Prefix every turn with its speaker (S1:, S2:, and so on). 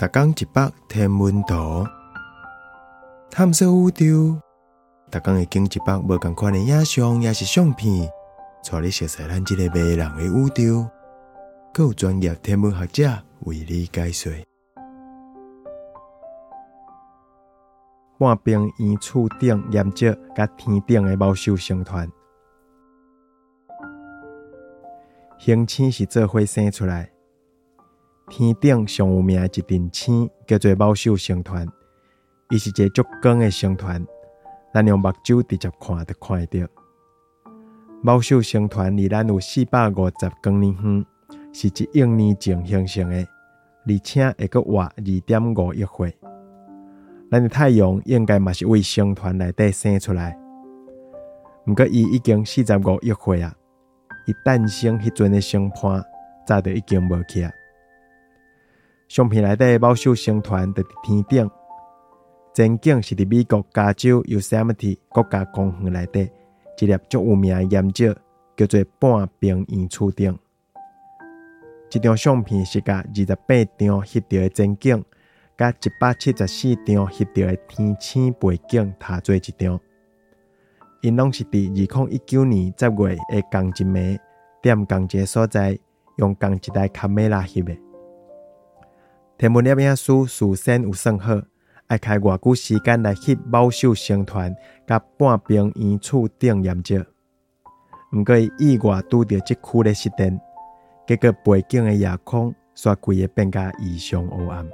S1: 逐工一百天文图，探索宇宙。逐工会经一百无共款的影像，也是相片，带你熟悉咱即个迷人的宇宙。更有专业天文学者为你解说。半冰圆柱顶岩石，甲天顶的毛秀星团，星星是做伙生出来。天顶上有名一阵星叫做猫秀星团，伊是一个足光的星团，咱用目睭直接看就看得到。猫秀星团离咱有四百五十光年远，是一亿年前形成的，而且会阁活二点五亿岁。咱的太阳应该嘛是为星团内底生出来，毋过伊已经四十五亿岁啊！伊诞生迄阵的星盘早就已经无去啊。相片内底猫首星团伫天顶，前景是伫美国加州 Yosemite 国家公园内底一粒足有名岩石，叫做半冰圆柱顶。这张相片是甲二十八张翕到的前景，甲一百七十四张翕到的天星背景踏做一张。因拢是伫二零一九年十月的同一暝，踮同一个所在，用同一台卡梅拉翕的。天文摄影师事先有算好，爱开偌久时间来翕猫秀星团甲半边圆柱顶岩石。毋过伊意外拄着即区的失电，结果背景的夜空煞规个变甲异常黑暗。